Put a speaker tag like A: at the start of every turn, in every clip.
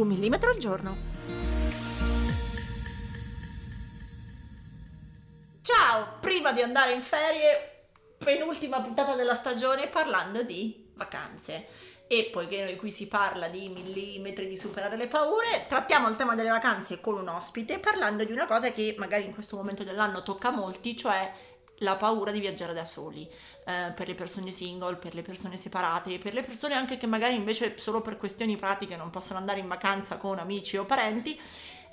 A: Un millimetro al giorno. Ciao, prima di andare in ferie, penultima puntata della stagione parlando di vacanze. E poiché noi qui si parla di millimetri di superare le paure, trattiamo il tema delle vacanze con un ospite parlando di una cosa che magari in questo momento dell'anno tocca a molti, cioè la paura di viaggiare da soli, eh, per le persone single, per le persone separate, per le persone anche che magari invece solo per questioni pratiche non possono andare in vacanza con amici o parenti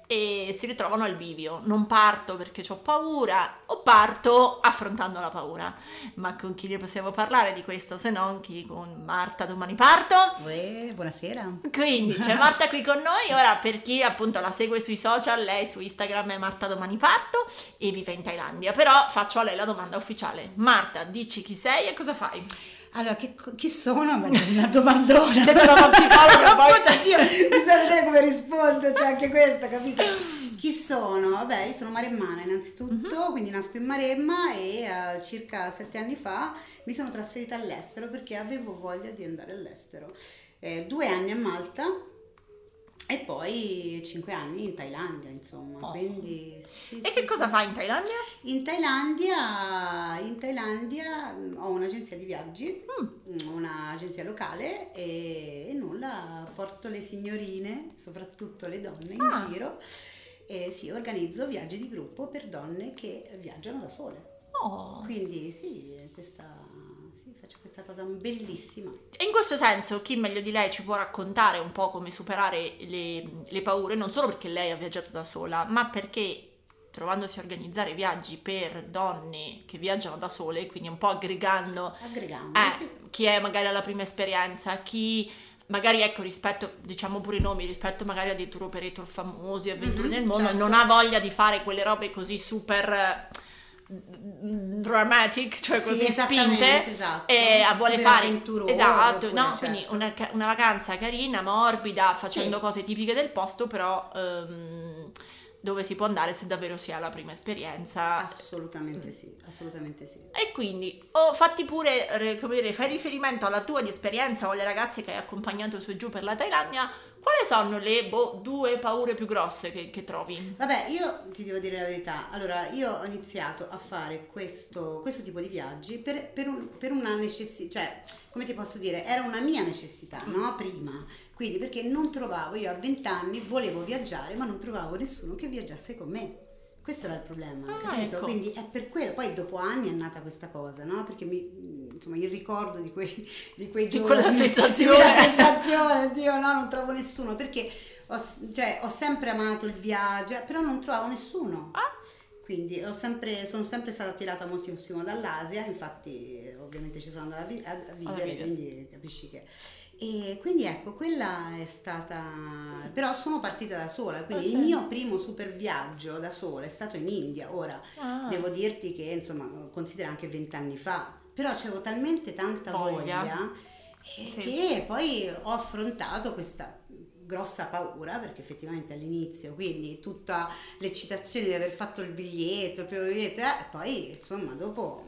A: e si ritrovano al bivio. Non parto perché ho paura o parto affrontando la paura. Ma con chi ne possiamo parlare di questo se non chi con Marta domani parto?
B: Uè, buonasera.
A: Quindi c'è Marta qui con noi, ora per chi appunto la segue sui social, lei su Instagram è Marta Domani Parto e vive in Thailandia, però faccio a lei la domanda ufficiale. Marta, dici chi sei e cosa fai?
B: Allora, che, chi sono? Ma è una domandona.
A: Siete una psicologa, poi-
B: Puta Dio, bisogna vedere come rispondo, c'è anche questo, capito? Chi sono? Vabbè, io sono maremmana innanzitutto, quindi nasco in Maremma e eh, circa sette anni fa mi sono trasferita all'estero perché avevo voglia di andare all'estero. Eh, due anni a Malta e poi cinque anni in Thailandia, insomma.
A: Oh.
B: Quindi, sì,
A: E
B: sì,
A: che
B: sì.
A: cosa fai in Thailandia?
B: In Thailandia, in Thailandia mm, ho un'agenzia di viaggi, mm, un'agenzia locale e, e nulla, porto le signorine, soprattutto le donne in
A: Ah.
B: giro e sì, organizzo viaggi di gruppo per donne che viaggiano da sole.
A: Oh.
B: Quindi sì, questa, sì, faccio questa cosa bellissima.
A: E in questo senso, chi meglio di lei ci può raccontare un po' come superare le, le paure, non solo perché lei ha viaggiato da sola, ma perché trovandosi a organizzare viaggi per donne che viaggiano da sole, quindi un po' aggregando
B: Aggregando,
A: eh,
B: sì.
A: chi è magari alla prima esperienza, chi magari ecco rispetto, diciamo pure i nomi, rispetto magari a dei tour operator famosi, avventure
B: Mhm,
A: nel mondo,
B: certo.
A: non ha voglia di fare quelle robe così super dramatic, cioè
B: Sì,
A: così spinte
B: esatto.
A: e a- vuole fare esatto, no?
B: certo.
A: quindi una, una vacanza carina, morbida, facendo
B: Sì.
A: cose tipiche del posto, però ehm, dove si può andare se davvero si ha la prima esperienza.
B: Assolutamente sì, assolutamente sì.
A: E quindi, o fatti pure, come dire, fai riferimento alla tua di esperienza o alle ragazze che hai accompagnato su e giù per la Thailandia, quali sono le boh, due paure più grosse che, che trovi?
B: Vabbè, io ti devo dire la verità. Allora, io ho iniziato a fare questo, questo tipo di viaggi per, per un- per una necessità, cioè, come ti posso dire, era una mia necessità, no? Prima. Quindi, perché non trovavo, io a 20 anni volevo viaggiare, ma non trovavo nessuno che viaggiasse con me. Questo era il problema,
A: Ah,
B: capito?
A: ecco.
B: Quindi è per quello, poi dopo anni è nata questa cosa, no? Perché mi, insomma, il ricordo di quei, di quei
A: Di
B: giorni,
A: quella sensazione.
B: di quella sensazione, Dio no, non trovo nessuno, perché ho, cioè, ho sempre amato il viaggio, però non trovavo nessuno.
A: Ah.
B: Quindi ho sempre, sono sempre stata attirata moltissimo dall'Asia, infatti eh, ovviamente ci sono andata a, vi- a- a vivere, quindi capisci che... E quindi ecco, quella è stata... però sono partita da sola, quindi
A: Ah,
B: il
A: certo.
B: mio primo super viaggio da sola è stato in India, ora
A: Ah.
B: devo dirti che insomma considera anche vent'anni fa, però c'avevo talmente tanta
A: Voglia.
B: voglia, eh,
A: Sì.
B: che poi ho affrontato questa grossa paura perché effettivamente all'inizio quindi tutta l'eccitazione di aver fatto il biglietto il primo biglietto eh, e poi insomma dopo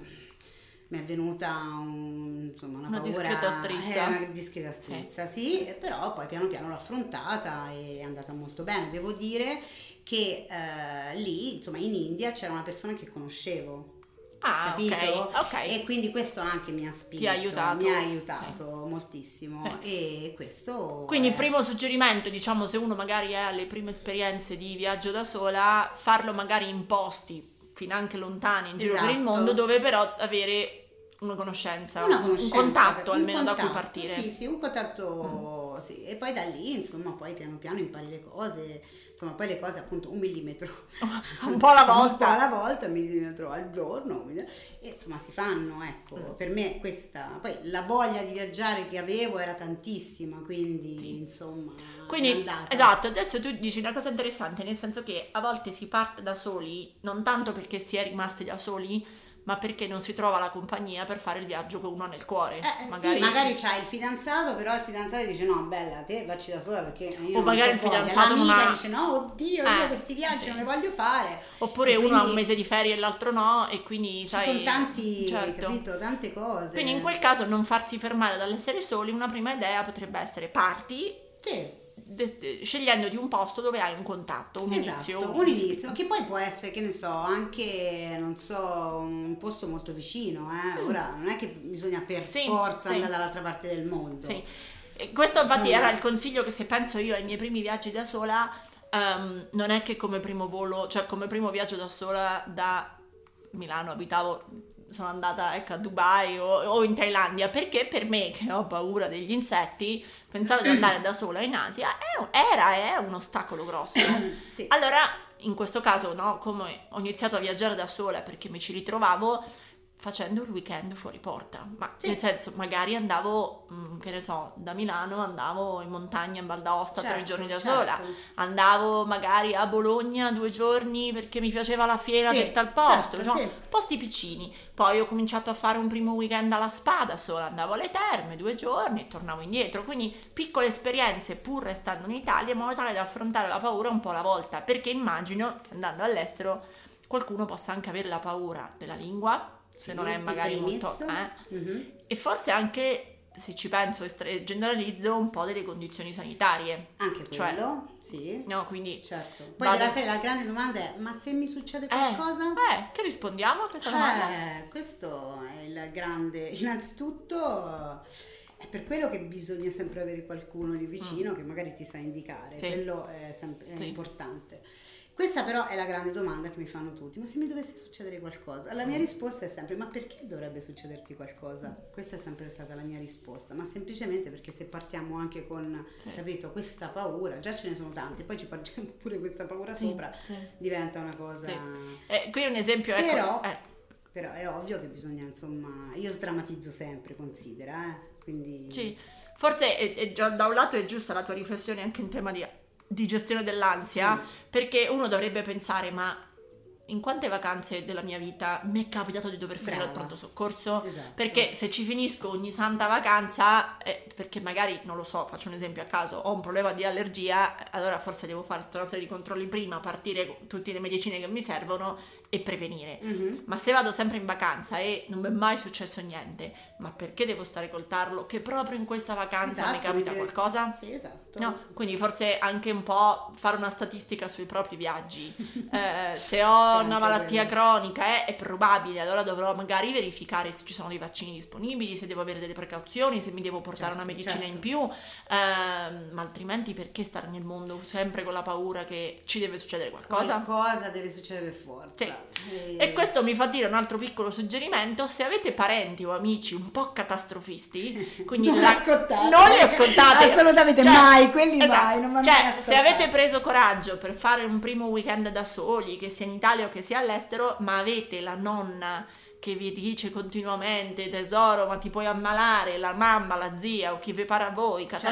B: mi è venuta un- insomma, una,
A: Una
B: paura
A: discreta strizza.
B: eh, una discreta strizza sì. però poi piano piano l'ho affrontata e è andata molto bene devo dire che eh, lì insomma in India c'era una persona che conoscevo
A: Ah,
B: capito?
A: ok, ok.
B: E quindi questo anche mi ha spinto,
A: Ti ha aiutato.
B: mi ha aiutato moltissimo e questo
A: Quindi il
B: è-
A: primo suggerimento, diciamo, se uno magari ha le prime esperienze di viaggio da sola, farlo magari in posti finanche lontani in giro per il
B: Esatto.
A: mondo, dove però avere una conoscenza,
B: una
A: un
B: conoscenza,
A: contatto
B: un
A: almeno da cui
B: contatto,
A: partire. Mm.
B: Sì, sì, un contatto, sì. E poi da lì, insomma, poi piano piano impari le cose, insomma, poi le cose appunto un millimetro.
A: un po' alla
B: Un po'
A: volta.
B: alla volta, un millimetro al giorno, e insomma si fanno, ecco,
A: Mm.
B: per me questa, poi la voglia di viaggiare che avevo era tantissima, quindi
A: Sì.
B: insomma...
A: Quindi, esatto, adesso tu dici una cosa interessante, nel senso che a volte si parte da soli, non tanto perché si è rimasti da soli, ma perché non si trova la compagnia per fare il viaggio che uno ha nel cuore.
B: Eh, magari... Sì, magari c'hai il fidanzato, però il fidanzato dice no, bella, te vacci da sola perché io
A: O magari il
B: voglia."
A: fidanzato non ha-
B: dice no, oddio,
A: Eh,
B: io questi viaggi
A: sì.
B: non li voglio fare.
A: Oppure
B: E
A: uno ha un mese di ferie e l'altro no, e quindi
B: Ci
A: sai.
B: sono tanti,
A: certo.
B: capito, tante cose.
A: Quindi in quel caso non farsi fermare dall'essere soli, una prima idea potrebbe essere parti
B: Sì,
A: de- scegliendo di un posto dove hai un contatto, un
B: esatto,
A: inizio.
B: un inizio, che poi può essere, che ne so, anche, non so, un posto molto vicino, eh. Ora non è che bisogna per
A: Sì,
B: forza
A: sì.
B: andare dall'altra parte del mondo.
A: Sì. Questo infatti era il consiglio che se penso io ai miei primi viaggi da sola, ehm, non è che come primo volo, cioè come primo viaggio da sola da Milano abitavo, sono andata ecco, a Dubai o, o in Thailandia, perché per me che ho paura degli insetti, pensare di andare da sola in Asia è era e è un ostacolo grosso.
B: Sì.
A: Allora, in questo caso, no, come ho iniziato a viaggiare da sola perché mi ci ritrovavo facendo il weekend fuori porta, ma
B: Sì.
A: nel senso, magari andavo, mm, che ne so, da Milano andavo in montagna in Val d'Aosta tre
B: Certo,
A: giorni da
B: certo.
A: sola, andavo magari a Bologna due giorni perché mi piaceva la fiera
B: Sì,
A: del tal posto,
B: certo,
A: no?
B: sì.
A: posti piccini. Poi ho cominciato a fare un primo weekend alla spada sola, andavo alle terme due giorni e tornavo indietro, quindi piccole esperienze pur restando in Italia in modo tale da affrontare la paura un po' alla volta, perché immagino che andando all'estero qualcuno possa anche avere la paura della lingua, se non è magari molto... eh,
B: Mhm.
A: e forse anche, se ci penso e generalizzo, un po' delle condizioni sanitarie.
B: Anche
A: Cioè-
B: quello, sì.
A: No, quindi...
B: Certo. Poi
A: Vado-
B: della serie la grande domanda è: ma se mi succede
A: Eh,
B: qualcosa?
A: eh, che rispondiamo a questa domanda?
B: Eh, questo è il grande. Innanzitutto è per quello che bisogna sempre avere qualcuno lì vicino che magari ti sa indicare,
A: Mm. Sì.
B: quello è, sempre, è
A: Sì.
B: importante. Questa però è la grande domanda che mi fanno tutti, ma se mi dovesse succedere qualcosa? La mia
A: Mm.
B: risposta è sempre, ma perché dovrebbe succederti qualcosa? Questa è sempre stata la mia risposta, ma semplicemente perché se partiamo anche con,
A: Sì.
B: capito, questa paura, già ce ne sono tante, poi ci partiamo pure questa paura
A: Sì,
B: sopra,
A: sì.
B: diventa una cosa...
A: Eh, qui è un esempio, ecco,
B: Però-
A: eh,
B: Però è ovvio che bisogna, insomma, io sdrammatizzo sempre, considera, eh? Quindi...
A: Sì, forse è- è già- da un lato è giusta la tua riflessione anche in tema di, di gestione dell'ansia,
B: Sì.
A: perché uno dovrebbe pensare, ma in quante vacanze della mia vita mi è capitato di dover finire al pronto soccorso?
B: Esatto.
A: Perché se ci finisco ogni santa vacanza, eh, perché magari, non lo so, faccio un esempio a caso, ho un problema di allergia, allora forse devo fare tutta una serie di controlli prima, partire con tutte le medicine che mi servono e prevenire.
B: Mhm.
A: Ma se vado sempre in vacanza e non mi è mai successo niente, ma perché devo stare col tarlo che proprio in questa vacanza mi
B: Esatto,
A: capita
B: perché-
A: qualcosa?
B: Sì, esatto.
A: No, quindi forse anche un po' fare una statistica sui propri viaggi. Eh, se ho una malattia cronica eh, è probabile, allora dovrò magari verificare se ci sono dei vaccini disponibili, se devo avere delle precauzioni, se mi devo portare
B: Certo,
A: una medicina
B: certo.
A: in più, ehm, ma altrimenti perché stare nel mondo sempre con la paura che ci deve succedere qualcosa?
B: Qualcosa deve succedere forza.
A: Sì.
B: E-
A: E questo mi fa dire un altro piccolo suggerimento, se avete parenti o amici un po' catastrofisti, quindi
B: Non li
A: la-
B: ascoltate.
A: non li ascoltate.
B: Assolutamente
A: Cioè,
B: mai, quelli
A: esatto.
B: mai, non
A: Cioè,
B: mai
A: se avete preso coraggio per fare un primo weekend da soli, che sia in Italia o che sia all'estero, ma avete la nonna che vi dice continuamente tesoro ma ti puoi ammalare, la mamma, la zia o chi vi pare a voi,
B: Certo.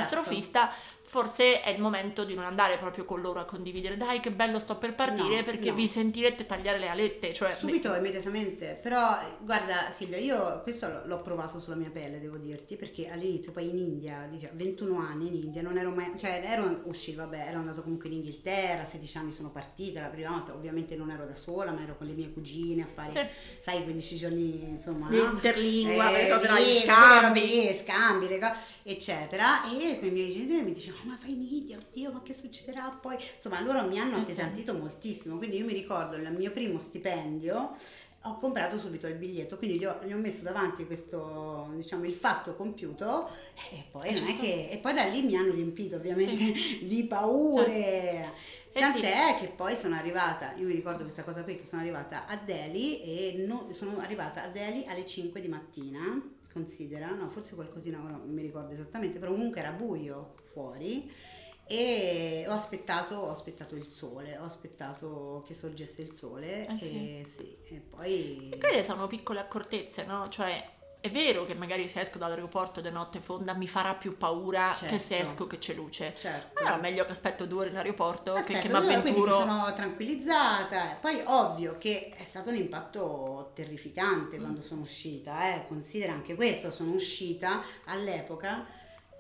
A: Forse è il momento di non andare proprio con loro a condividere, dai che bello sto per partire
B: No,
A: perché
B: no.
A: vi sentirete tagliare le alette, cioè
B: Subito, immediatamente, però guarda Silvia, io questo l'ho- provato sulla mia pelle, devo dirti, perché all'inizio poi in India, dice, 21 anni in India, non ero mai, cioè ero uscito, vabbè, ero andato comunque in Inghilterra, a 16 anni sono partita, la prima volta ovviamente non ero da sola, ma ero con le mie cugine a fare,
A: Sì.
B: sai, 15 giorni, insomma, no?
A: interlingua,
B: Eh,
A: le scambi.
B: lì, scambi, eccetera. E con i miei genitori mi dicevano, ma vai in India, oddio, ma che succederà poi? Insomma, loro mi hanno
A: Eh sì.
B: appesantito moltissimo, quindi io mi ricordo il mio primo stipendio. Ho comprato subito il biglietto, quindi gli ho, gli ho messo davanti questo, diciamo, il fatto compiuto e poi, non è
A: Certo.
B: che, e poi da lì mi hanno riempito ovviamente di paure.
A: Eh sì.
B: Tant'è che poi sono arrivata, io mi ricordo questa cosa qui, che sono arrivata a Delhi e no- sono arrivata a Delhi alle 5 di mattina, considera, no, forse qualcosina, non mi ricordo esattamente, però comunque era buio fuori e ho aspettato, ho aspettato il sole, ho aspettato che sorgesse il sole
A: Eh
B: e,
A: sì.
B: sì, e poi...
A: E quelle sono piccole accortezze, no? Cioè, è vero che magari se esco dall'aeroporto di notte fonda mi farà più paura che se
B: Certo.
A: esco che c'è luce.
B: Certo.
A: Però meglio che aspetto due ore in aeroporto
B: Aspetta,
A: che, che mi
B: allora, quindi mi
A: avventuro.
B: sono tranquillizzata. Poi ovvio che è stato un impatto terrificante quando sono uscita, eh. considera anche questo, sono uscita all'epoca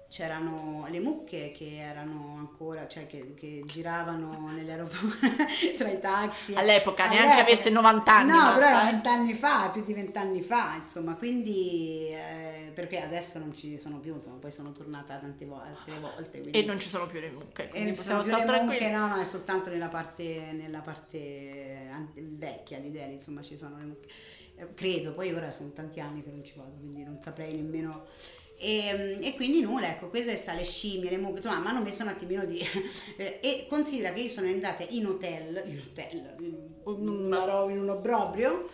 B: c'erano le mucche che erano ancora, cioè che, che giravano nell'aeroporto tra i taxi.
A: All'epoca, neanche
B: All'epoca.
A: avesse 90 anni.
B: No, però era
A: eh.
B: vent'anni fa, più di vent'anni fa, insomma, quindi eh, perché adesso non ci sono più, insomma, poi sono tornata tante vo- altre volte. quindi-
A: E non ci sono più le mucche,
B: e
A: quindi
B: non ci
A: possiamo
B: sono più
A: stare
B: le mucche, no, no, è soltanto nella parte, nella parte vecchia di Delhi, insomma ci sono le mucche. Eh, Credo, poi ora sono tanti anni che non ci vado, quindi non saprei nemmeno. E, e quindi nulla, ecco, quelle sta le scimmie, le mucche, insomma, mi hanno messo un attimino di... eh, e considera che io sono andata in hotel, in hotel, in, roba, in un obbrobrio,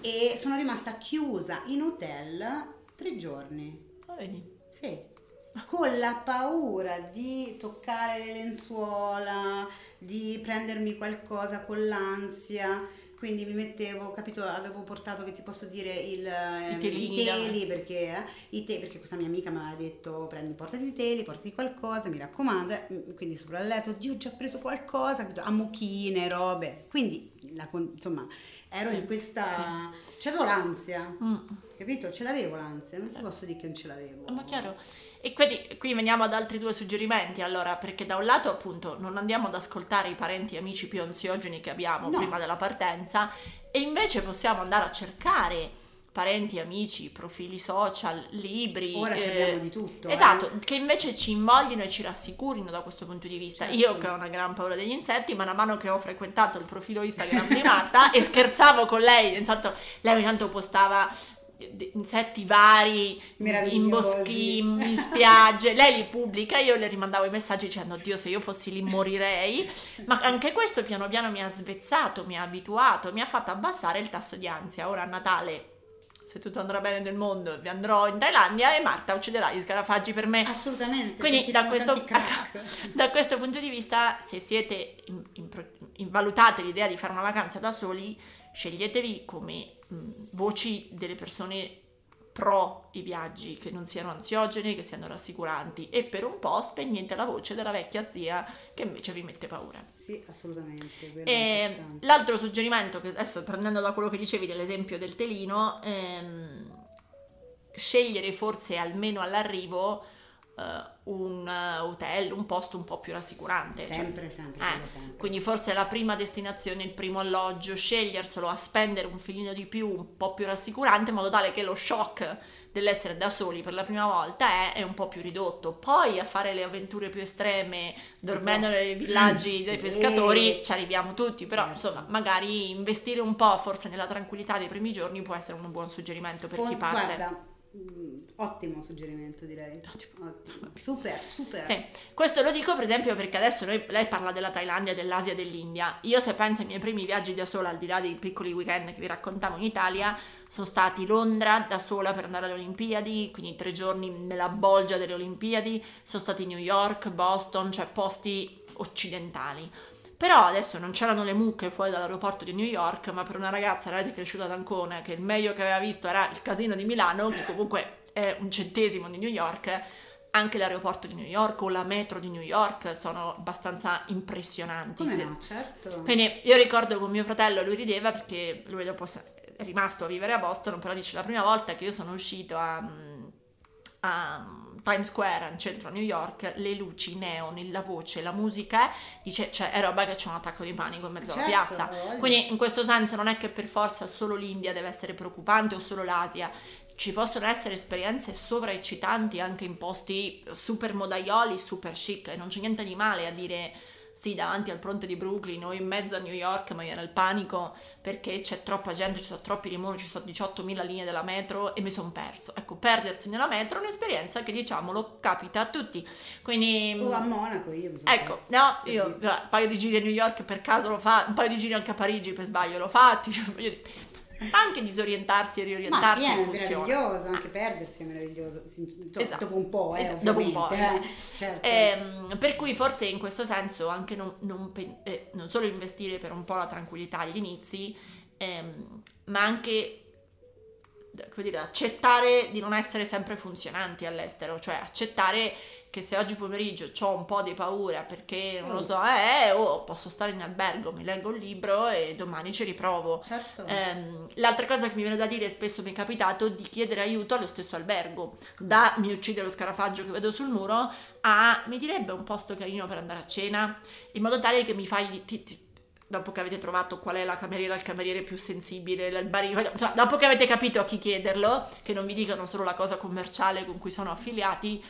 B: e sono rimasta chiusa in hotel tre giorni.
A: Ah, vedi.
B: Sì, con la paura di toccare le lenzuola, di prendermi qualcosa con l'ansia. Quindi mi mettevo, capito, avevo portato che ti posso dire il, ehm,
A: telini
B: i teli perché, eh, i te- perché questa mia amica mi aveva detto prendi, portati i teli, portati qualcosa, mi raccomando. eh, Quindi sopra il letto, Dio ho già preso qualcosa, capito, ammuchine, robe. Quindi la insomma ero in questa... C'avevo l'ansia,
A: Mm.
B: capito? Ce l'avevo l'ansia, non ti posso dire che non ce l'avevo.
A: Ma chiaro. E quindi qui veniamo ad altri due suggerimenti, allora, perché da un lato appunto non andiamo ad ascoltare i parenti e amici più ansiogeni che abbiamo
B: No.
A: prima della partenza e invece possiamo andare a cercare parenti, amici, profili social, libri.
B: Ora
A: eh,
B: abbiamo di tutto. eh.
A: Esatto, che invece ci invoglino e ci rassicurino da questo punto di vista.
B: Certo.
A: Io che ho una gran paura degli insetti, man mano che ho frequentato il profilo Instagram di Marta e scherzavo con lei, intanto lei ogni tanto postava eh, insetti vari in boschi, in spiagge, lei li pubblica, io le rimandavo i messaggi dicendo Dio se io fossi lì morirei, ma anche questo piano piano mi ha svezzato, mi ha abituato, mi ha fatto abbassare il tasso di ansia. Ora a Natale, se tutto andrà bene nel mondo, vi andrò in Thailandia e Marta ucciderà gli scarafaggi per me.
B: Assolutamente.
A: Quindi da questo, da questo punto di vista, se siete in, in in- valutate l'idea di fare una vacanza da soli, sceglietevi come mh, voci delle persone pro i viaggi, che non siano ansiogeni, che siano rassicuranti e per un po' spegnete la voce della vecchia zia che invece vi mette paura.
B: Sì, assolutamente.
A: E
B: importante.
A: l'altro suggerimento, che adesso prendendo da quello che dicevi dell'esempio del telino, ehm, scegliere forse almeno all'arrivo eh, un eh, hotel, un posto un po' più rassicurante. cioè,
B: Sempre, sempre,
A: eh,
B: sempre.
A: quindi forse la prima destinazione, il primo alloggio, sceglierselo a spendere un filino di più, un po' più rassicurante, in modo tale che lo shock dell'essere da soli per la prima volta è, è un po' più ridotto. Poi a fare le avventure più estreme, dormendo nei villaggi dei pescatori, ci arriviamo tutti, però
B: Certo.
A: insomma, magari investire un po' forse nella tranquillità dei primi giorni può essere un buon suggerimento per
B: Fon-
A: chi parte.
B: Guarda, ottimo suggerimento direi. Ottimo. Super, super.
A: Sì, questo lo dico per esempio perché adesso noi- lei parla della Thailandia, dell'Asia e dell'India. Io se penso ai miei primi viaggi da sola, al di là dei piccoli weekend che vi raccontavo in Italia, sono stati Londra da sola per andare alle Olimpiadi, quindi tre giorni nella bolgia delle Olimpiadi, sono stati New York, Boston, cioè posti occidentali. Però adesso non c'erano le mucche fuori dall'aeroporto di New York, ma per una ragazza era cresciuta ad Ancona, che il meglio che aveva visto era il casino di Milano, che comunque è un centesimo di New York, anche l'aeroporto di New York o la metro di New York sono abbastanza impressionanti.
B: Come
A: Se-
B: no, certo.
A: Quindi io ricordo con mio fratello, lui rideva perché lui dopo è rimasto a vivere a Boston, però dice la prima volta che io sono uscito a, a Times Square, in centro a New York, le luci, i neon, la voce, la musica, dice, cioè è roba che c'è un attacco di panico in mezzo alla
B: Certo,
A: piazza.
B: voglio.
A: Quindi in questo senso non è che per forza solo l'India deve essere preoccupante o solo l'Asia. Ci possono essere esperienze sovraeccitanti anche in posti super modaioli, super chic e non c'è niente di male a dire sì, davanti al ponte di Brooklyn o in mezzo a New York, ma viene il panico perché c'è troppa gente, ci sono troppi rumori, ci sono 18.000 linee della metro e mi sono perso. Ecco, perdersi nella metro è un'esperienza che diciamolo capita a tutti. Quindi
B: O a Monaco io mi sono
A: Ecco,
B: persa.
A: no, io un paio di giri a New York per caso l'ho fatto, un paio di giri anche a Parigi per sbaglio l'ho dire, ma anche disorientarsi e
B: Ma
A: riorientarsi
B: sì, è meraviglioso, anche perdersi è meraviglioso, do-
A: Esatto.
B: dopo un po', eh,
A: Esatto, dopo un po',
B: ovviamente, eh, certo.
A: Ehm, per cui forse in questo senso anche non, non eh, non solo investire per un po' la tranquillità agli inizi, ehm, ma anche come dire, accettare di non essere sempre funzionanti all'estero, cioè accettare che se oggi pomeriggio ho un po' di paura perché non lo so, eh, oh, posso stare in albergo, mi leggo un libro e domani ci riprovo.
B: certo.
A: Ehm, l'altra cosa che mi viene da dire, spesso mi è capitato, di chiedere aiuto allo stesso albergo, da mi uccide lo scarafaggio che vedo sul muro a mi direbbe un posto carino per andare a cena, in modo tale che mi fai... ti- ti- dopo che avete trovato qual è la cameriera, il cameriere più sensibile, il barino, insomma, dopo che avete capito a chi chiederlo, che non vi dicano solo la cosa commerciale con cui sono affiliati,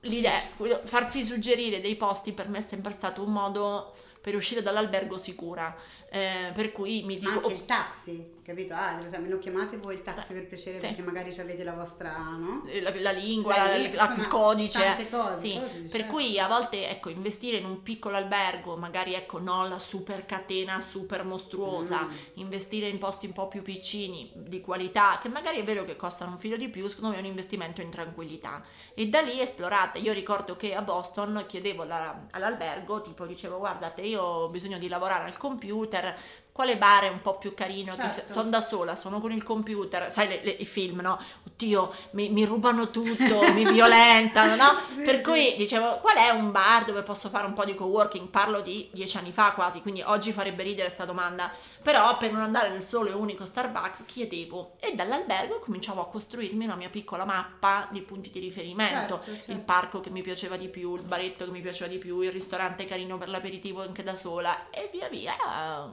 A: l'idea, farsi suggerire dei posti per me è sempre stato un modo per uscire dall'albergo sicura. Eh, per cui mi
B: Ma
A: dico,
B: anche il taxi, capito? Ah, ad esempio, chiamate voi il taxi per piacere
A: Sì.
B: perché magari avete la vostra, no?
A: eh, la, la lingua,
B: La
A: la-
B: lingua,
A: la- il codice.
B: tante cose,
A: Sì,
B: cose,
A: per
B: certo.
A: cui a volte ecco, investire in un piccolo albergo, magari ecco, non la super catena super mostruosa,
B: Mm.
A: investire in posti un po' più piccini, di qualità, che magari è vero che costano un filo di più, secondo me è un investimento in tranquillità. E da lì esplorate. Io ricordo che a Boston chiedevo alla- all'albergo, tipo dicevo guardate io ho bisogno di lavorare al computer, quale bar è un po' più carino?
B: Certo.
A: Sono da sola, sono con il computer, sai le- le- i film, no? Oddio, mi, mi rubano tutto, mi violentano, no?
B: Sì,
A: per
B: sì.
A: cui dicevo, qual è un bar dove posso fare un po' di coworking? Parlo di dieci anni fa quasi, quindi oggi farebbe ridere sta domanda. Però per non andare nel solo e unico Starbucks chiedevo e dall'albergo cominciavo a costruirmi una mia piccola mappa di punti di riferimento.
B: Certo, certo.
A: Il parco che mi piaceva di più, il baretto che mi piaceva di più, il ristorante carino per l'aperitivo anche da sola e via via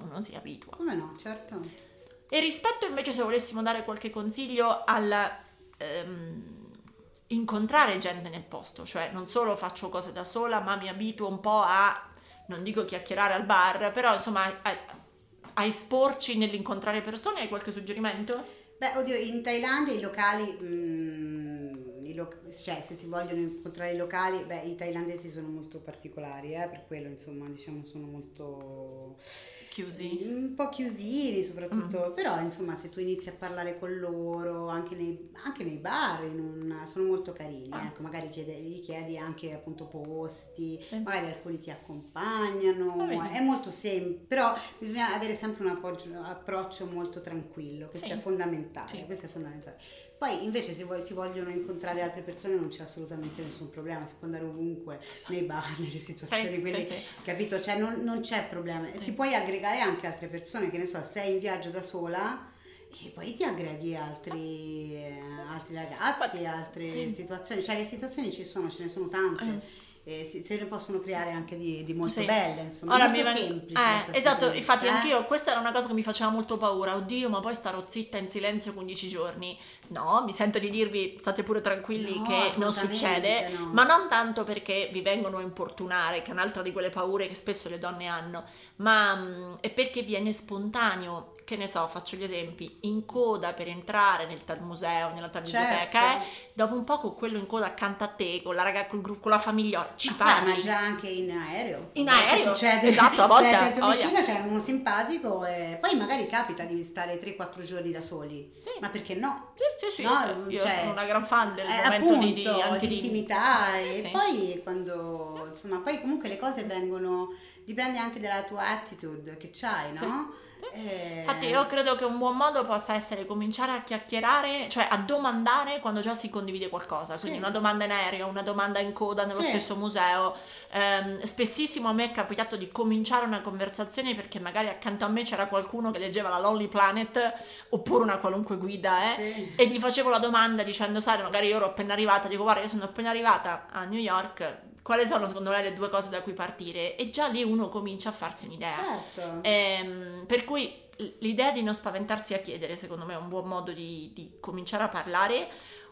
A: uno si abitua.
B: Come no, certo.
A: E rispetto invece se volessimo dare qualche consiglio al ehm, incontrare gente nel posto, cioè non solo faccio cose da sola, ma mi abituo un po' a, non dico chiacchierare al bar, però insomma a, a esporci nell'incontrare persone, hai qualche suggerimento?
B: Beh, oddio, in Thailandia i locali, mm, i lo- cioè se si vogliono incontrare i locali, beh, i thailandesi sono molto particolari, eh, per quello insomma, diciamo, sono molto
A: Chiusi?
B: un po' chiusini soprattutto,
A: Mm.
B: però insomma se tu inizi a parlare con loro anche nei, anche nei bar in un- sono molto carini,
A: Ah.
B: ecco, magari chiede- gli chiedi anche appunto posti,
A: Sì.
B: magari alcuni ti accompagnano, è molto semplice, però bisogna avere sempre un appoggio- approccio molto tranquillo, questo
A: Sì.
B: è fondamentale,
A: Sì.
B: questo è fondamentale. Poi invece se voi- si vogliono incontrare altre persone non c'è assolutamente nessun problema, si può andare ovunque, nei bar, nelle situazioni,
A: Sì,
B: quindi capito? Cioè non, non c'è problema.
A: Sì.
B: Ti puoi aggregare anche altre persone, che ne so, sei in viaggio da sola e poi ti aggreghi altri, eh, altri ragazzi, altre
A: sì.
B: situazioni. Cioè le situazioni ci sono, ce ne sono tante. E si- se ne possono creare anche di, di molto
A: Sì.
B: belle, insomma,
A: Ora
B: molto
A: mi
B: semplici.
A: eh, esatto, infatti
B: eh.
A: anch'io questa era una cosa che mi faceva molto paura. Oddio, ma poi starò zitta in silenzio 15 giorni. No, mi sento di dirvi state pure tranquilli
B: No,
A: che non succede,
B: no.
A: ma non tanto perché vi vengono a importunare, che è un'altra di quelle paure che spesso le donne hanno, ma mm, è perché viene spontaneo. Che ne so, faccio gli esempi, in coda per entrare nel tal museo, nella tal biblioteca,
B: Certo.
A: eh, dopo un po' con quello in coda accanto a te, con la raga, col gruppo, con la famiglia, ci
B: Ma,
A: parli.
B: guarda, ma già anche in aereo.
A: In aereo,
B: succede.
A: esatto, a volte,
B: Cioè, detto
A: oh,
B: vicino c'è uno simpatico e poi magari capita di stare 3-4 giorni da soli.
A: Sì.
B: Ma perché no?
A: Sì, sì, sì,
B: No,
A: io
B: cioè,
A: sono una gran fan del
B: Eh,
A: momento
B: appunto,
A: di, di- anche
B: di
A: di
B: intimità
A: Sì,
B: e
A: sì.
B: poi quando insomma poi comunque le cose vengono dipende anche dalla tua attitude che c'hai no? Eh,
A: Infatti io credo che un buon modo possa essere cominciare a chiacchierare, cioè a domandare quando già si condivide qualcosa, quindi
B: Sì.
A: una domanda in aereo, una domanda in coda nello
B: Sì.
A: stesso museo. Ehm, spessissimo a me è capitato di cominciare una conversazione perché magari accanto a me c'era qualcuno che leggeva la Lonely Planet oppure una qualunque guida, eh,
B: sì.
A: e gli facevo la domanda dicendo, sai, magari io ero appena arrivata, dico guarda io sono appena arrivata a New York, quali sono secondo lei le due cose da cui partire? E già lì uno comincia a farsi un'idea.
B: certo
A: Ehm, per cui l'idea di non spaventarsi a chiedere, secondo me, è un buon modo di, di cominciare a parlare.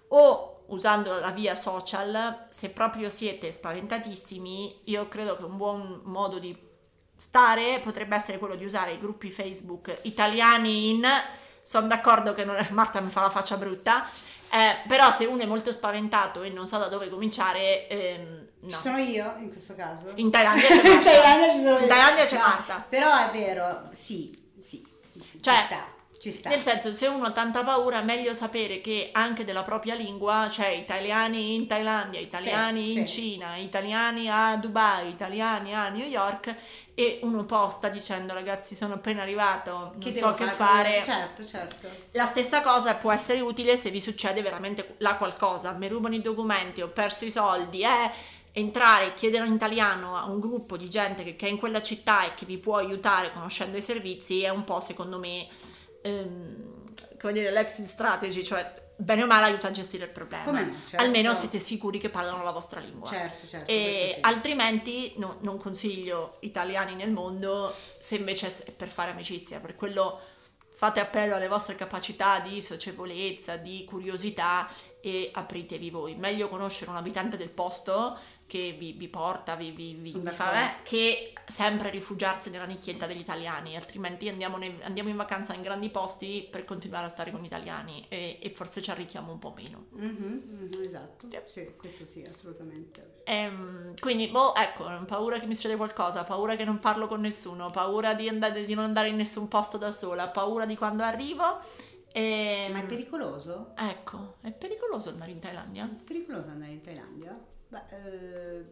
A: O usando la via social, se proprio siete spaventatissimi, io credo che un buon modo di stare potrebbe essere quello di usare i gruppi Facebook italiani in... Sono d'accordo che non è, Marta mi fa la faccia brutta, eh, però se uno è molto spaventato e non sa da dove cominciare, ehm, no.
B: Ci sono io in questo caso?
A: In Thailandia c'è
B: In
A: Marta.
B: Thailandia ci sono
A: In. Thailandia c'è
B: No,
A: Marta.
B: Però è vero, sì, sì, sì,
A: Cioè,
B: ci sta.
A: Nel senso, se uno ha tanta paura, è meglio sapere che anche della propria lingua, cioè italiani in Thailandia, italiani
B: Sì,
A: in
B: sì.
A: Cina, italiani a Dubai, italiani a New York, e uno posta dicendo ragazzi sono appena arrivato, non
B: che
A: so
B: devo
A: che fare.
B: Certo, certo.
A: La stessa cosa può essere utile se vi succede veramente là qualcosa, mi rubano i documenti, ho perso i soldi, eh, entrare e chiedere in italiano a un gruppo di gente che, che è in quella città e che vi può aiutare conoscendo i servizi è un po' secondo me ehm, come dire l'exit strategy, cioè bene o male aiuta a gestire il problema.
B: Come certo.
A: Almeno siete sicuri che parlano la vostra lingua.
B: Certo, certo.
A: E
B: sì.
A: altrimenti no- non consiglio italiani nel mondo se invece è per fare amicizia, per quello fate appello alle vostre capacità di socievolezza, di curiosità e apritevi voi. Meglio conoscere un abitante del posto che vi, vi porta, vi, vi- vi- fa, eh, che sempre rifugiarsi nella nicchietta degli italiani, altrimenti andiamo, ne- andiamo in vacanza in grandi posti per continuare a stare con gli italiani e, e forse ci arricchiamo un po' meno.
B: Mhm, mhm, esatto.
A: Sì.
B: Sì, questo sì, assolutamente.
A: Ehm, quindi, boh, ecco, paura che mi succeda qualcosa, paura che non parlo con nessuno, paura di, andare, di non andare in nessun posto da sola, paura di quando arrivo. E...
B: Ma è pericoloso?
A: Ecco, è pericoloso andare in Thailandia?
B: È pericoloso andare in Thailandia? Beh, eh,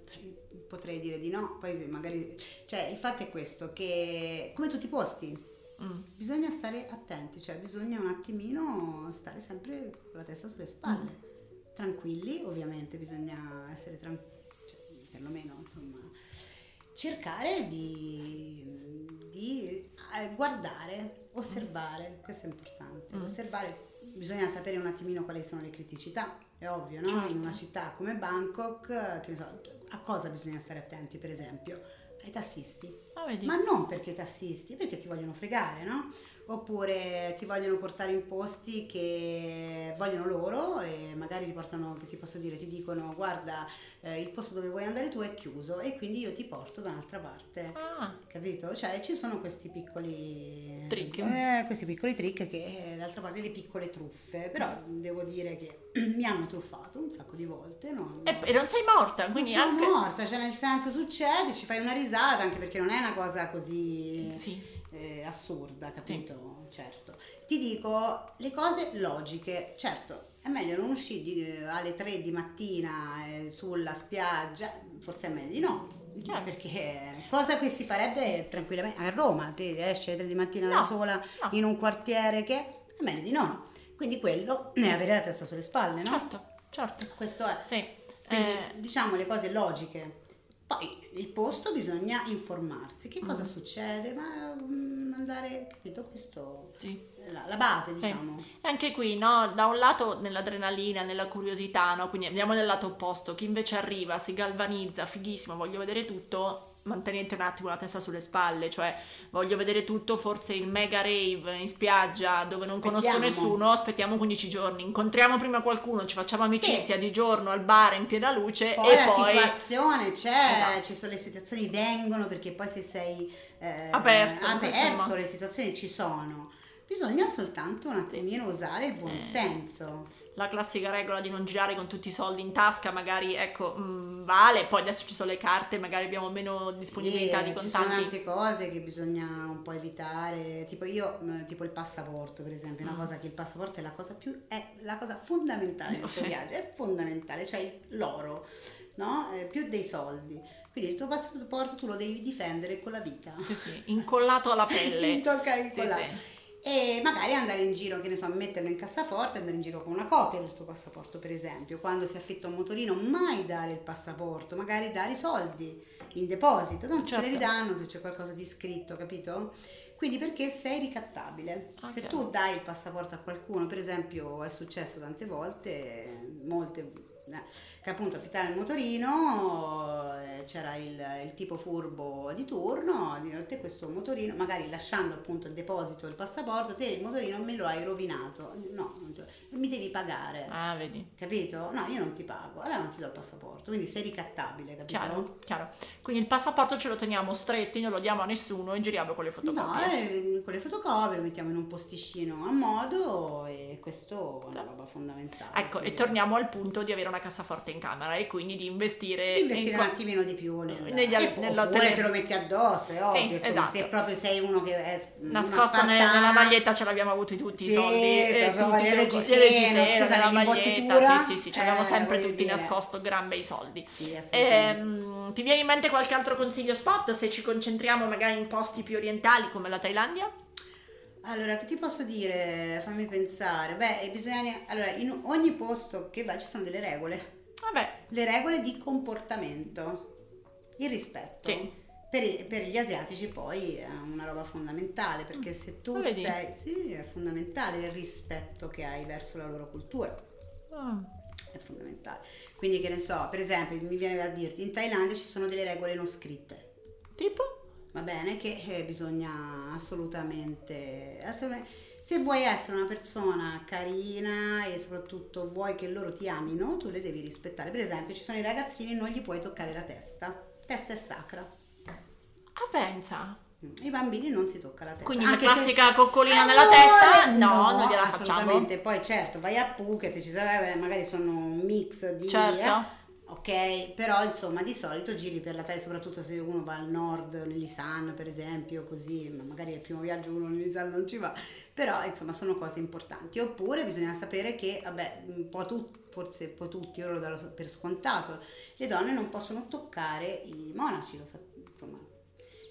B: potrei dire di no, poi magari... Cioè, il fatto è questo, che come tutti i posti,
A: Mm.
B: bisogna stare attenti, cioè bisogna un attimino stare sempre con la testa sulle spalle. Tranquilli, ovviamente, bisogna essere tranquilli, cioè, perlomeno, insomma, cercare di, di, eh, guardare, osservare, questo è importante,
A: Mm.
B: osservare, bisogna sapere un attimino quali sono le criticità, è ovvio, no?
A: Certo.
B: In una città come Bangkok, eh, che ne so, a cosa bisogna stare attenti, per esempio? Ai tassisti.
A: Ah?
B: Ma non perché i tassisti, perché ti vogliono fregare, no? Oppure ti vogliono portare in posti che vogliono loro e magari ti portano, che ti posso dire, ti dicono guarda eh, il posto dove vuoi andare tu è chiuso e quindi io ti porto da un'altra parte.
A: Ah,
B: Capito? Cioè ci sono questi piccoli
A: Trick.
B: eh, questi piccoli trick che eh, d'altra parte le piccole truffe, però devo dire che mi hanno truffato un sacco di volte, no?
A: e, e non sei morta, quindi
B: non sono
A: anche...
B: morta, cioè nel senso succede, ci fai una risata anche perché non è una cosa così
A: Sì,
B: eh, assurda, capito? Certo. Ti dico le cose logiche, certo. È meglio non uscire di- alle 3 di mattina eh, sulla spiaggia, forse è meglio di no.
A: Chiaro.
B: Perché cosa che si farebbe tranquillamente a Roma, ti esci alle 3 di mattina da
A: No,
B: sola
A: no.
B: in un quartiere che è meglio di no. Quindi quello è avere la testa sulle spalle, no?
A: certo, certo.
B: Questo è.
A: Sì.
B: Quindi
A: Eh,
B: diciamo le cose logiche. Poi il posto bisogna informarsi. Che cosa
A: Mm.
B: succede? Ma mm, andare, capito? Questo
A: sì.
B: la, la base, diciamo.
A: E anche qui, no, da un lato nell'adrenalina, nella curiosità, no? Quindi andiamo nel lato opposto, chi invece arriva, si galvanizza, fighissimo, voglio vedere tutto, mantenete un attimo la testa sulle spalle, cioè voglio vedere tutto, forse il mega rave in spiaggia dove non conosco
B: Aspettiamo.
A: nessuno, aspettiamo 15 giorni, incontriamo prima qualcuno, ci facciamo amicizia di giorno al bar in piena luce
B: Poi
A: e
B: la
A: poi
B: situazione c'è,
A: Esatto.
B: ci sono le situazioni vengono perché poi se sei eh,
A: Aperto,
B: aperto, le situazioni ci sono. Bisogna soltanto un attimino usare il buon
A: Eh.
B: senso.
A: La classica regola di non girare con tutti i soldi in tasca, magari ecco, mm, vale, poi adesso ci sono le carte, magari abbiamo meno disponibilità
B: Sì,
A: di
B: Ci sono
A: contanti.
B: tante cose che bisogna un po' evitare, tipo io, eh, tipo il passaporto per esempio, una
A: Mm.
B: cosa che il passaporto è la cosa più, è la cosa fondamentale del tuo
A: Sì.
B: viaggio, è fondamentale, cioè l'oro, no? Eh, più dei soldi. Quindi il tuo passaporto tu lo devi difendere con la vita.
A: Sì, sì, incollato alla pelle.
B: Tocca
A: Sì,
B: incollare.
A: sì.
B: E magari andare in giro, che ne so, metterlo in cassaforte, andare in giro con una copia del tuo passaporto, per esempio. Quando si affitta un motorino, mai dare il passaporto, magari dare i soldi in deposito, tanto te
A: Certo.
B: li ridanno se c'è qualcosa di scritto, capito? Quindi perché sei ricattabile.
A: Ah,
B: se tu dai il passaporto a qualcuno, per esempio, è successo tante volte, molte eh, che appunto affittare il motorino, c'era il, il tipo furbo di turno, di te questo motorino, magari lasciando appunto il deposito del passaporto, te il motorino me lo hai rovinato, no, te- mi devi pagare.
A: Ah, vedi.
B: Capito? No, io non ti pago, allora non ti do il passaporto, quindi sei ricattabile, capito?
A: Chiaro, chiaro. Quindi il passaporto ce lo teniamo stretti, non lo diamo a nessuno e giriamo con le
B: No,
A: fotocopie.
B: eh, con le fotocopie lo mettiamo in un posticino a modo e questo è una roba fondamentale.
A: Ecco,
B: sì.
A: e torniamo al punto di avere una cassaforte in camera e quindi di investire,
B: investire
A: in
B: un attimino di più nel,
A: negli-
B: e
A: nella
B: oppure te lo metti addosso è ovvio insomma,
A: esatto.
B: se proprio sei uno che è
A: nascosto ne-
B: spartana,
A: nella maglietta ce l'abbiamo avuti tutti
B: Sì,
A: i soldi e
B: però
A: tutti
B: le scusa,
A: nella maglietta sì sì sì ce l'abbiamo
B: eh,
A: sempre tutti
B: dire.
A: nascosto gran bei soldi
B: sì.
A: Ehm, ti viene in mente qualche altro consiglio spot se ci concentriamo magari in posti più orientali come la Thailandia?
B: allora che ti posso dire fammi pensare beh bisogna allora in ogni posto che vai ci sono delle regole
A: Vabbè,
B: le regole di comportamento il rispetto
A: Sì.
B: Per, per gli asiatici poi è una roba fondamentale perché se tu
A: vedi?
B: sei sì è fondamentale il rispetto che hai verso la loro cultura.
A: Ah,
B: è fondamentale. Quindi che ne so per esempio mi viene da dirti in Thailandia ci sono delle regole non scritte.
A: Tipo?
B: va bene? Che eh, bisogna assolutamente, assolutamente se vuoi essere una persona carina e soprattutto vuoi che loro ti amino tu le devi rispettare. Per esempio ci sono i ragazzini non gli puoi toccare la testa testa è sacra
A: Ah, pensa.
B: i bambini non si tocca la testa
A: Quindi la
B: Anche se-
A: classica coccolina
B: Ah,
A: nella
B: no,
A: testa?
B: eh,
A: No, non gliela facciamo.
B: assolutamente. Poi certo, vai a Phuket, ci sarebbe, magari sono un mix di...
A: Certo.
B: eh, Ok, però insomma di solito giri per la Thailandia, soprattutto se uno va al nord, nell'Isan per esempio, così ma magari il primo viaggio uno nell'Isan non ci va, però insomma sono cose importanti. Oppure bisogna sapere che, vabbè, un po' tu, forse un po' tutti, io lo do per scontato, le donne non possono toccare i monaci, lo sa- insomma.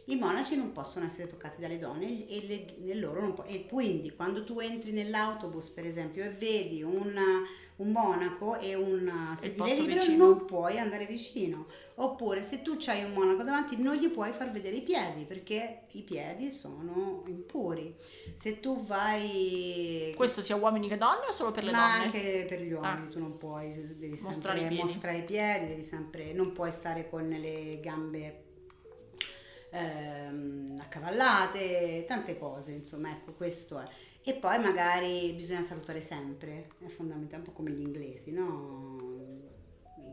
B: I monaci non possono essere toccati dalle donne e, le- e po- e quindi quando tu entri nell'autobus per esempio e vedi un, un monaco e un sedile
A: posto
B: libero
A: vicino.
B: non puoi andare vicino oppure se tu hai un monaco davanti non gli puoi far vedere i piedi perché i piedi sono impuri se tu vai
A: Questo sia uomini che donne o solo per le
B: ma
A: donne?
B: anche per gli uomini
A: Ah.
B: tu non puoi devi
A: Mostrare
B: sempre
A: i piedi.
B: mostrare i piedi devi sempre non puoi stare con le gambe ehm, accavallate tante cose insomma ecco questo è e poi magari bisogna salutare sempre è fondamentale un po' come gli inglesi no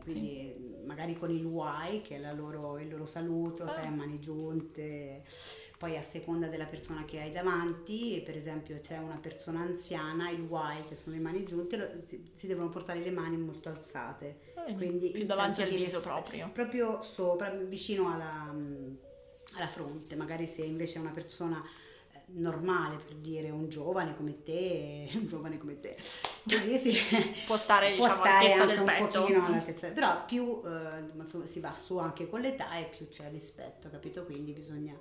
B: quindi magari con il why che è la loro- il loro saluto
A: Ah.
B: sai a mani giunte poi a seconda della persona che hai davanti, per esempio c'è una persona anziana, il Y che sono le mani giunte, si, si devono portare le mani molto alzate.
A: Vedi,
B: Quindi
A: più davanti al viso proprio.
B: Proprio sopra, vicino alla, alla fronte. Magari se invece è una persona normale, per dire un giovane come te, un giovane come te, così si
A: Può stare,
B: può
A: diciamo,
B: stare
A: all'altezza
B: anche
A: del
B: un
A: petto.
B: pochino all'altezza, però più eh, si va su anche con l'età e più c'è rispetto, capito? Quindi bisogna...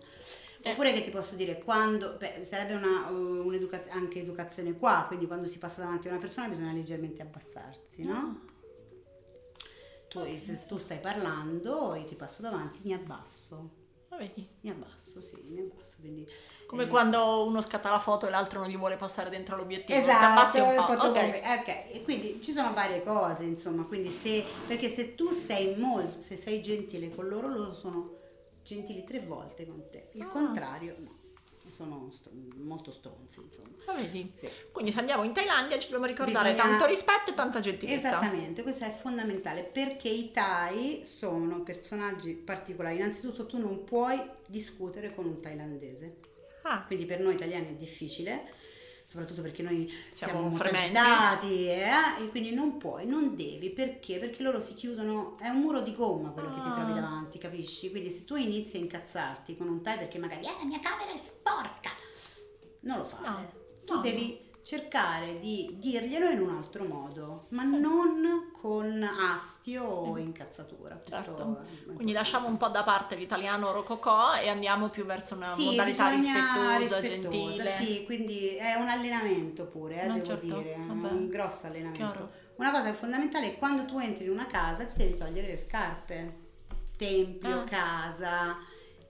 A: Eh.
B: Oppure che ti posso dire, quando, beh, sarebbe una, uh, un'educa- anche educazione qua, quindi quando si passa davanti a una persona bisogna leggermente abbassarsi, no? Tu, se tu stai parlando e ti passo davanti, mi abbasso,
A: Ah, vedi?
B: mi abbasso, sì, mi abbasso, quindi...
A: Come
B: eh,
A: quando uno scatta la foto e l'altro non gli vuole passare dentro l'obiettivo. Ti
B: Esatto,
A: un po'.
B: fotocopia-
A: ok.
B: quindi ci sono varie cose, insomma, quindi se, perché se tu sei molto, se sei gentile con loro, loro sono gentili tre volte con te, il
A: Ah.
B: contrario no, sono str- molto stronzi, insomma.
A: Ah, vedi?
B: Sì.
A: Quindi se andiamo in Thailandia ci dobbiamo ricordare
B: Bisogna-
A: tanto rispetto e tanta gentilezza.
B: Esattamente, questo è fondamentale perché i Thai sono personaggi particolari. Innanzitutto tu non puoi discutere con un thailandese,
A: Ah,
B: quindi per noi italiani è difficile, soprattutto perché noi
A: Siamo
B: siamo, agitati eh, e quindi non puoi, non devi, perché? Perché loro si chiudono, è un muro di gomma quello che ti
A: Ah.
B: trovi davanti, capisci? Quindi se tu inizi a incazzarti con un Thai perché magari eh, la mia camera è sporca, non lo fare.
A: No,
B: tu
A: no.
B: devi cercare di dirglielo in un altro modo, ma non con astio o incazzatura.
A: Certo. Quindi lasciamo un po' da parte l'italiano rococò e andiamo più verso una
B: Sì,
A: modalità rispettosa,
B: rispettosa,
A: gentile.
B: Sì, quindi è un allenamento pure, eh,
A: No,
B: devo
A: certo,
B: dire,
A: vabbè.
B: un grosso allenamento.
A: Chiaro.
B: Una cosa fondamentale è quando tu entri in una casa ti devi togliere le scarpe, tempio,
A: Ah.
B: casa,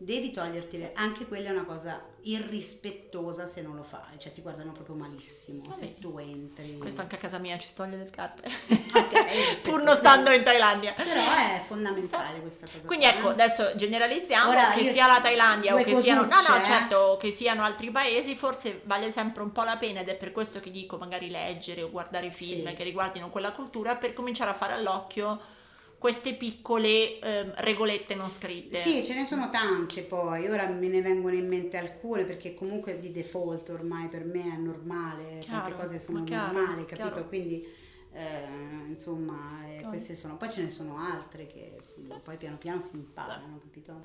B: devi toglierti le... anche quella è una cosa irrispettosa se non lo fai, cioè ti guardano proprio malissimo se
A: Vabbè.
B: tu entri.
A: Questo anche a casa mia ci toglie le scarpe.
B: Ok,
A: Pur non stando in Thailandia.
B: Però è fondamentale questa cosa.
A: Quindi
B: qua,
A: ecco,
B: eh.
A: adesso generalizziamo
B: Ora,
A: che sia la Thailandia o che siano no, no, certo, che siano altri paesi, forse vale sempre un po' la pena ed è per questo che dico magari leggere o guardare film
B: Sì.
A: che riguardino quella cultura per cominciare a fare all'occhio queste piccole ehm, regolette non scritte.
B: Sì, ce ne sono tante poi, ora me ne vengono in mente alcune perché comunque di default ormai per me è normale, tante
A: Chiaro,
B: cose sono
A: chiaro,
B: normali, capito?
A: chiaro.
B: Quindi eh, insomma eh, queste sono, poi ce ne sono altre che sì, poi piano piano si imparano, capito?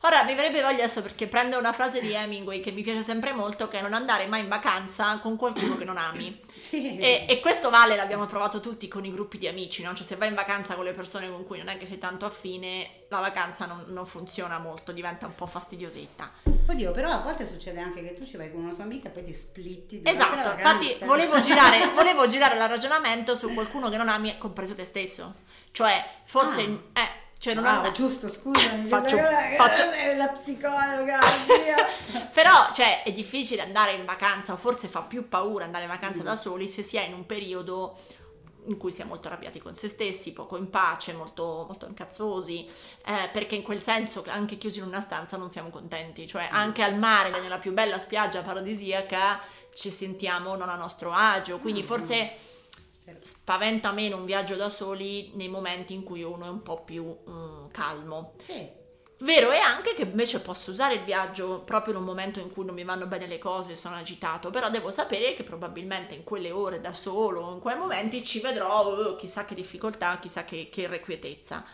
A: Ora mi verrebbe voglia adesso perché prendo una frase di Hemingway che mi piace sempre molto, che è non andare mai in vacanza con qualcuno che non ami.
B: Sì.
A: E, e questo vale, l'abbiamo provato tutti con i gruppi di amici, no? Cioè se vai in vacanza con le persone con cui non è che sei tanto affine, la vacanza non, non funziona molto, diventa un po' fastidiosetta.
B: Oddio, però a volte succede anche che tu ci vai con una tua amica e poi ti splitti
A: Esatto, infatti volevo girare, volevo girare il ragionamento su qualcuno che non ami, compreso te stesso. Cioè, forse...
B: Ah.
A: Eh, cioè non andare-
B: giusto, scusami,
A: Faccio- faccio-
B: la psicologa.
A: Però, cioè, è difficile andare in vacanza, o forse fa più paura andare in vacanza
B: Mm.
A: da soli se si è in un periodo in cui si è molto arrabbiati con se stessi, poco in pace, molto, molto incazzosi, eh, perché in quel senso anche chiusi in una stanza non siamo contenti, cioè
B: Mm.
A: anche al mare, nella più bella spiaggia paradisiaca, ci sentiamo non a nostro agio, quindi
B: Mm.
A: forse spaventa meno un viaggio da soli nei momenti in cui uno è un po' più mm, calmo.
B: Sì,
A: Vero è anche che invece posso usare il viaggio proprio in un momento in cui non mi vanno bene le cose, sono agitato, però devo sapere che probabilmente in quelle ore da solo, in quei momenti ci vedrò eh, chissà che difficoltà, chissà che, che irrequietezza.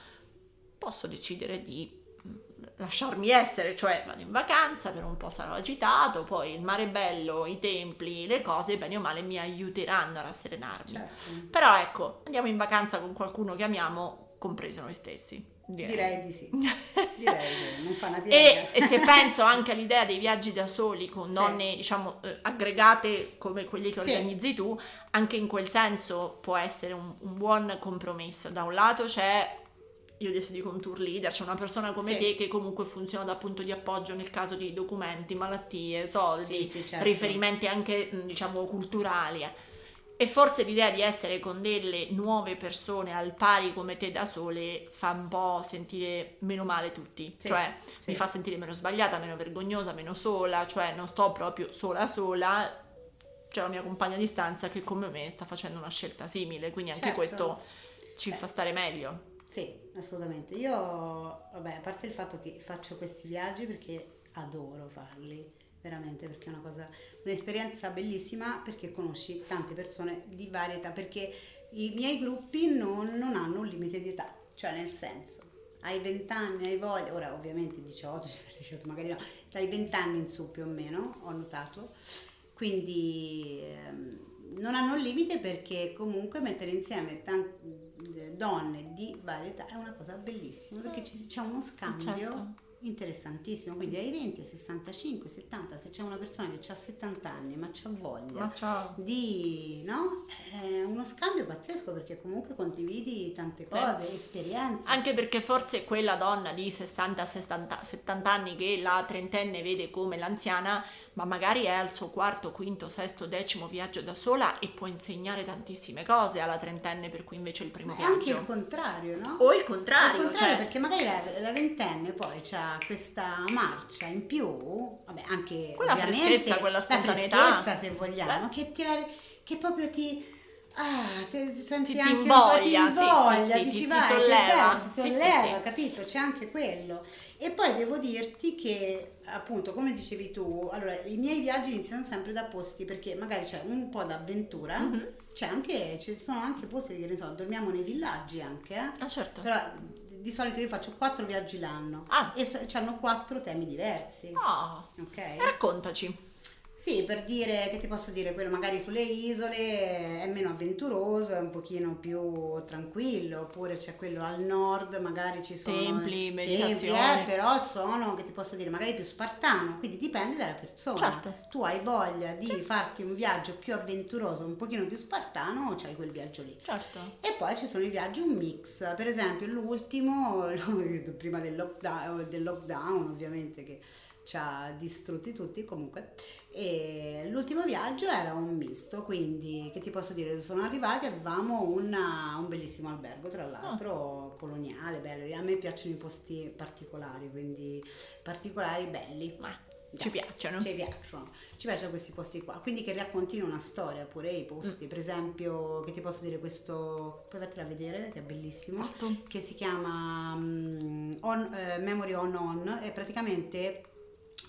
A: Posso decidere di mm, lasciarmi essere, cioè vado in vacanza, per un po' sarò agitato, poi il mare è bello, i templi, le cose, bene o male mi aiuteranno a rasserenarmi.
B: certo.
A: Però ecco, andiamo in vacanza con qualcuno che amiamo, compreso noi stessi.
B: Direi di sì. Direi che non fa una
A: E,
B: piega.
A: e se penso anche all'idea dei viaggi da soli con
B: Sì.
A: donne, diciamo, eh, aggregate come quelli che
B: Sì.
A: organizzi tu, anche in quel senso può essere un, un buon compromesso. Da un lato c'è, io adesso dico un tour leader, c'è una persona come
B: Sì.
A: te che comunque funziona da punto di appoggio nel caso di documenti, malattie, soldi,
B: certo.
A: riferimenti anche, diciamo, culturali. eh. E forse l'idea di essere con delle nuove persone al pari come te da sole fa un po' sentire meno male tutti.
B: Sì,
A: Cioè,
B: sì.
A: mi fa sentire meno sbagliata, meno vergognosa, meno sola, cioè non sto proprio sola sola. C'è la mia compagna di stanza che come me sta facendo una scelta simile, quindi anche
B: Certo.
A: questo ci fa stare meglio.
B: Sì, assolutamente. Io, vabbè, a parte il fatto che faccio questi viaggi perché adoro farli, veramente, perché è una cosa, un'esperienza bellissima perché conosci tante persone di varia età, perché i miei gruppi non, non hanno un limite di età, cioè nel senso, hai 20 anni, hai voglia, ora ovviamente 18, 18 magari no, dai 20 anni in su più o meno, ho notato, quindi ehm, non hanno un limite perché comunque mettere insieme tante donne di varia età è una cosa bellissima perché c'è uno scambio
A: Certo.
B: Interessantissimo, quindi ai 20, 65, 70, se c'è una persona che ha 70 anni ma c'ha voglia
A: Ma
B: di, no? È uno scambio pazzesco perché comunque condividi tante cose, esperienze.
A: Anche perché forse quella donna di 60, 60, 70 anni che la trentenne vede come l'anziana, ma magari è al suo quarto, quinto, sesto, decimo viaggio da sola e può insegnare tantissime cose alla trentenne per cui invece il primo
B: Ma è anche il
A: viaggio.
B: contrario, no?
A: O il contrario,
B: contrario,
A: cioè,
B: perché magari la, la ventenne poi ha questa marcia in più, vabbè, anche
A: Quella freschezza, quella
B: la
A: spontaneità.
B: freschezza se vogliamo, che ti, che proprio ti ah, che senti
A: Ti- ti
B: anche un po' ti
A: invoglia, sì, sì,
B: invoglia,
A: sì,
B: dici
A: ti- ti
B: vai, che
A: solleva.
B: bello, ti
A: Sì, sì,
B: solleva,
A: sì.
B: capito? C'è anche quello. E poi devo dirti che appunto, come dicevi tu, allora i miei viaggi iniziano sempre da posti perché magari c'è un po' d'avventura,
A: Mhm.
B: c'è anche ci sono anche posti che ne so, dormiamo nei villaggi anche, eh?
A: Ah, certo.
B: Però di solito io faccio quattro viaggi l'anno
A: Ah.
B: e so- hanno quattro temi diversi.
A: Ah,
B: Ok?
A: raccontaci.
B: Sì, per dire che ti posso dire, quello magari sulle isole è meno avventuroso, è un pochino più tranquillo, oppure c'è quello al nord, magari ci sono
A: Templi,
B: templi, eh, però sono, che ti posso dire, magari più spartano, quindi dipende dalla persona.
A: Certo.
B: Tu hai voglia di farti un viaggio più avventuroso, un pochino più spartano, o c'hai quel viaggio lì.
A: Certo.
B: E poi ci sono i viaggi un mix, per esempio l'ultimo, prima del lockdown, del lockdown ovviamente che ci ha distrutti tutti comunque, e l'ultimo viaggio era un misto, quindi che ti posso dire, sono arrivati, avevamo una- un bellissimo albergo tra l'altro, coloniale, bello, a me piacciono i posti particolari, quindi particolari belli.
A: Ma ci piacciono.
B: Ci piacciono, ci piacciono questi posti qua, quindi che raccontino una storia pure i posti, per esempio che ti posso dire questo, poi fatela vedere che è bellissimo,
A: Fatto.
B: che si chiama mm, On- eh, Memory on On, è praticamente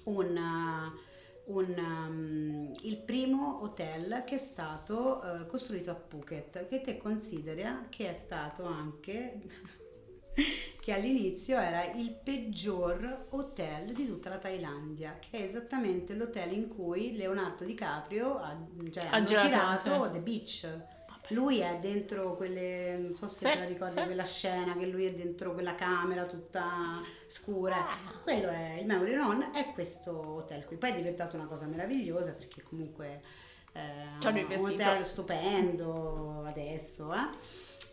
B: un, uh, un, um, il primo hotel che è stato uh, costruito a Phuket, che te considera che è stato anche... che all'inizio era il peggior hotel di tutta la Thailandia, che è esattamente l'hotel in cui Leonardo DiCaprio ha, cioè,
A: Ha girato.
B: The Beach. Lui è dentro quelle, non so se
A: Sì,
B: te la ricordi,
A: sì.
B: quella scena che lui è dentro quella camera tutta scura.
A: Ah.
B: Quello è il Memory Non, è questo hotel qui. Poi è diventato una cosa meravigliosa perché comunque è
A: hanno
B: un hotel stupendo adesso, eh.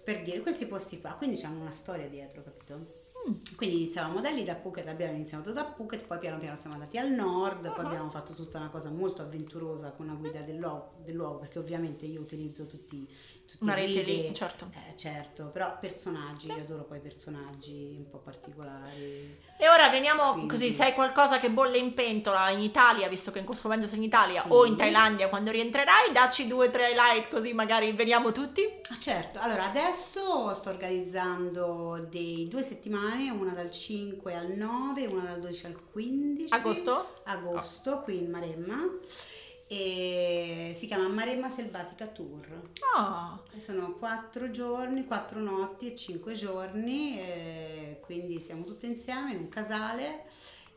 B: Per dire questi posti qua, quindi hanno una storia dietro, capito? Quindi iniziavamo da lì, da Phuket, abbiamo iniziato da Phuket, poi piano piano siamo andati al nord, poi
A: Ah.
B: abbiamo fatto tutta una cosa molto avventurosa con una guida del luogo, del luogo, perché ovviamente io utilizzo tutti, tutti
A: Una rete lì, certo.
B: Eh, certo, però personaggi, io adoro poi personaggi un po' particolari.
A: E ora veniamo
B: Quindi-
A: così, se hai qualcosa che bolle in pentola in Italia, visto che in questo momento sei in Italia,
B: Sì.
A: o in Thailandia quando rientrerai, dacci due o tre highlight così magari veniamo tutti.
B: Ah, certo, allora adesso sto organizzando dei due settimane, una dal 5 al 9, una dal 12 al 15.
A: Agosto?
B: Agosto, qui in Maremma. E si chiama Maremma Selvatica Tour. E Sono quattro giorni, quattro notti e cinque giorni, e quindi siamo tutte insieme in un casale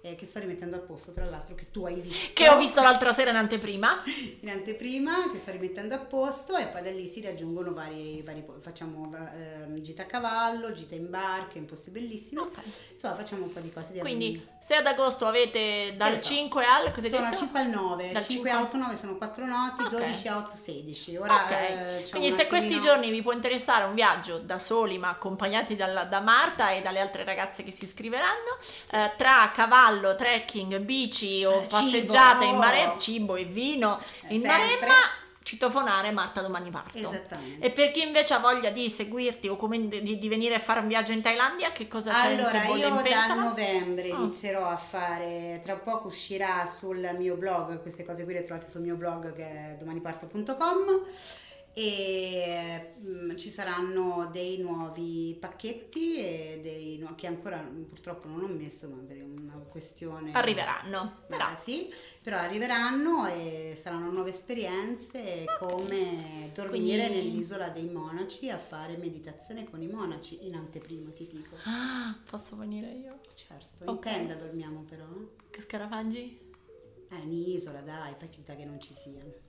B: eh, che sto rimettendo a posto, tra l'altro, che tu hai visto.
A: che ho visto l'altra sera in anteprima.
B: in anteprima che sto rimettendo a posto e poi da lì si raggiungono vari, vari facciamo ehm, gita a cavallo, gita in barca, in posti bellissimi.
A: Ok.
B: Insomma, facciamo un po' di cose di
A: Quindi se ad agosto avete dal
B: so.
A: 5 al hai
B: sono
A: detto?
B: 5 al 9,
A: Dal
B: 5
A: cinque
B: a 8, 9 sono 4 notti,
A: Ok.
B: 12 a 8, 16. Ora
A: Ok,
B: eh,
A: quindi se questi giorni vi può interessare un viaggio da soli ma accompagnati dalla- da Marta e dalle altre ragazze che si iscriveranno, eh, tra cavallo, trekking, bici o
B: Eh,
A: passeggiate
B: cibo.
A: in mare, cibo e vino
B: Eh,
A: in. Maremma, citofonare Marta domani parto.
B: Esattamente.
A: E per chi invece ha voglia di seguirti o come di, di venire a fare un viaggio in Thailandia, che cosa c'è
B: Allora, io da novembre
A: Ah.
B: inizierò a fare, tra poco uscirà sul mio blog, queste cose qui le trovate sul mio blog che è domaniparto.com e mm, ci saranno dei nuovi pacchetti e dei nu- che ancora purtroppo non ho messo ma per una questione
A: Arriveranno, però.
B: sì, però arriveranno e saranno nuove esperienze come dormire
A: Quindi-
B: nell'isola dei monaci a fare meditazione con i monaci in anteprima ti dico
A: Ah, posso venire io?
B: certo in
A: Ok.
B: tenda dormiamo però eh.
A: Che scarafaggi?
B: è un'isola dai fai finta che non ci siano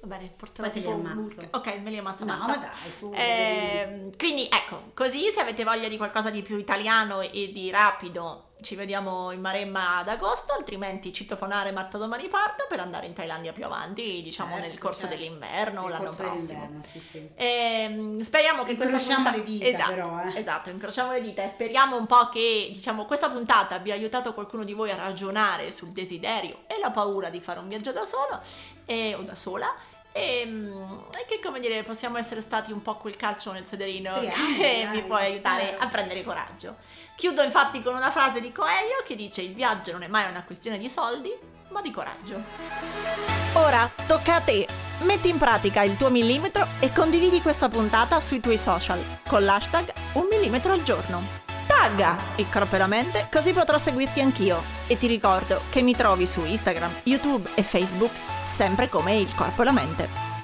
A: Va bene, porterò
B: Poi te li ammazzo.
A: Ok, me li ammazzo.
B: no ma dai su
A: Ehm, quindi ecco, così se avete voglia di qualcosa di più italiano e di rapido, ci vediamo in Maremma ad agosto, altrimenti citofonare Marta domani parto per andare in Thailandia più avanti, diciamo
B: Certo,
A: nel corso
B: certo.
A: dell'inverno o l'anno
B: corso
A: prossimo.
B: sì, sì.
A: Ehm, speriamo che questa
B: Incrociamo
A: puntata...
B: le dita,
A: esatto,
B: però, eh.
A: esatto, incrociamo le dita e speriamo un po' che diciamo, questa puntata abbia aiutato qualcuno di voi a ragionare sul desiderio e la paura di fare un viaggio da solo e- o da sola. E, mm, e che come dire possiamo essere stati un po' quel calcio nel sederino
B: Speriamo,
A: che vi può aiutare
B: spero.
A: a prendere coraggio. Chiudo infatti con una frase di Coelho che dice il viaggio non è mai una questione di soldi ma di coraggio. Ora tocca a te. Metti in pratica il tuo millimetro e condividi questa puntata sui tuoi social con l'hashtag un millimetro al giorno. Tagga il corpo e la mente così potrò seguirti anch'io. E ti ricordo che mi trovi su Instagram, YouTube e Facebook sempre come il corpo e la mente.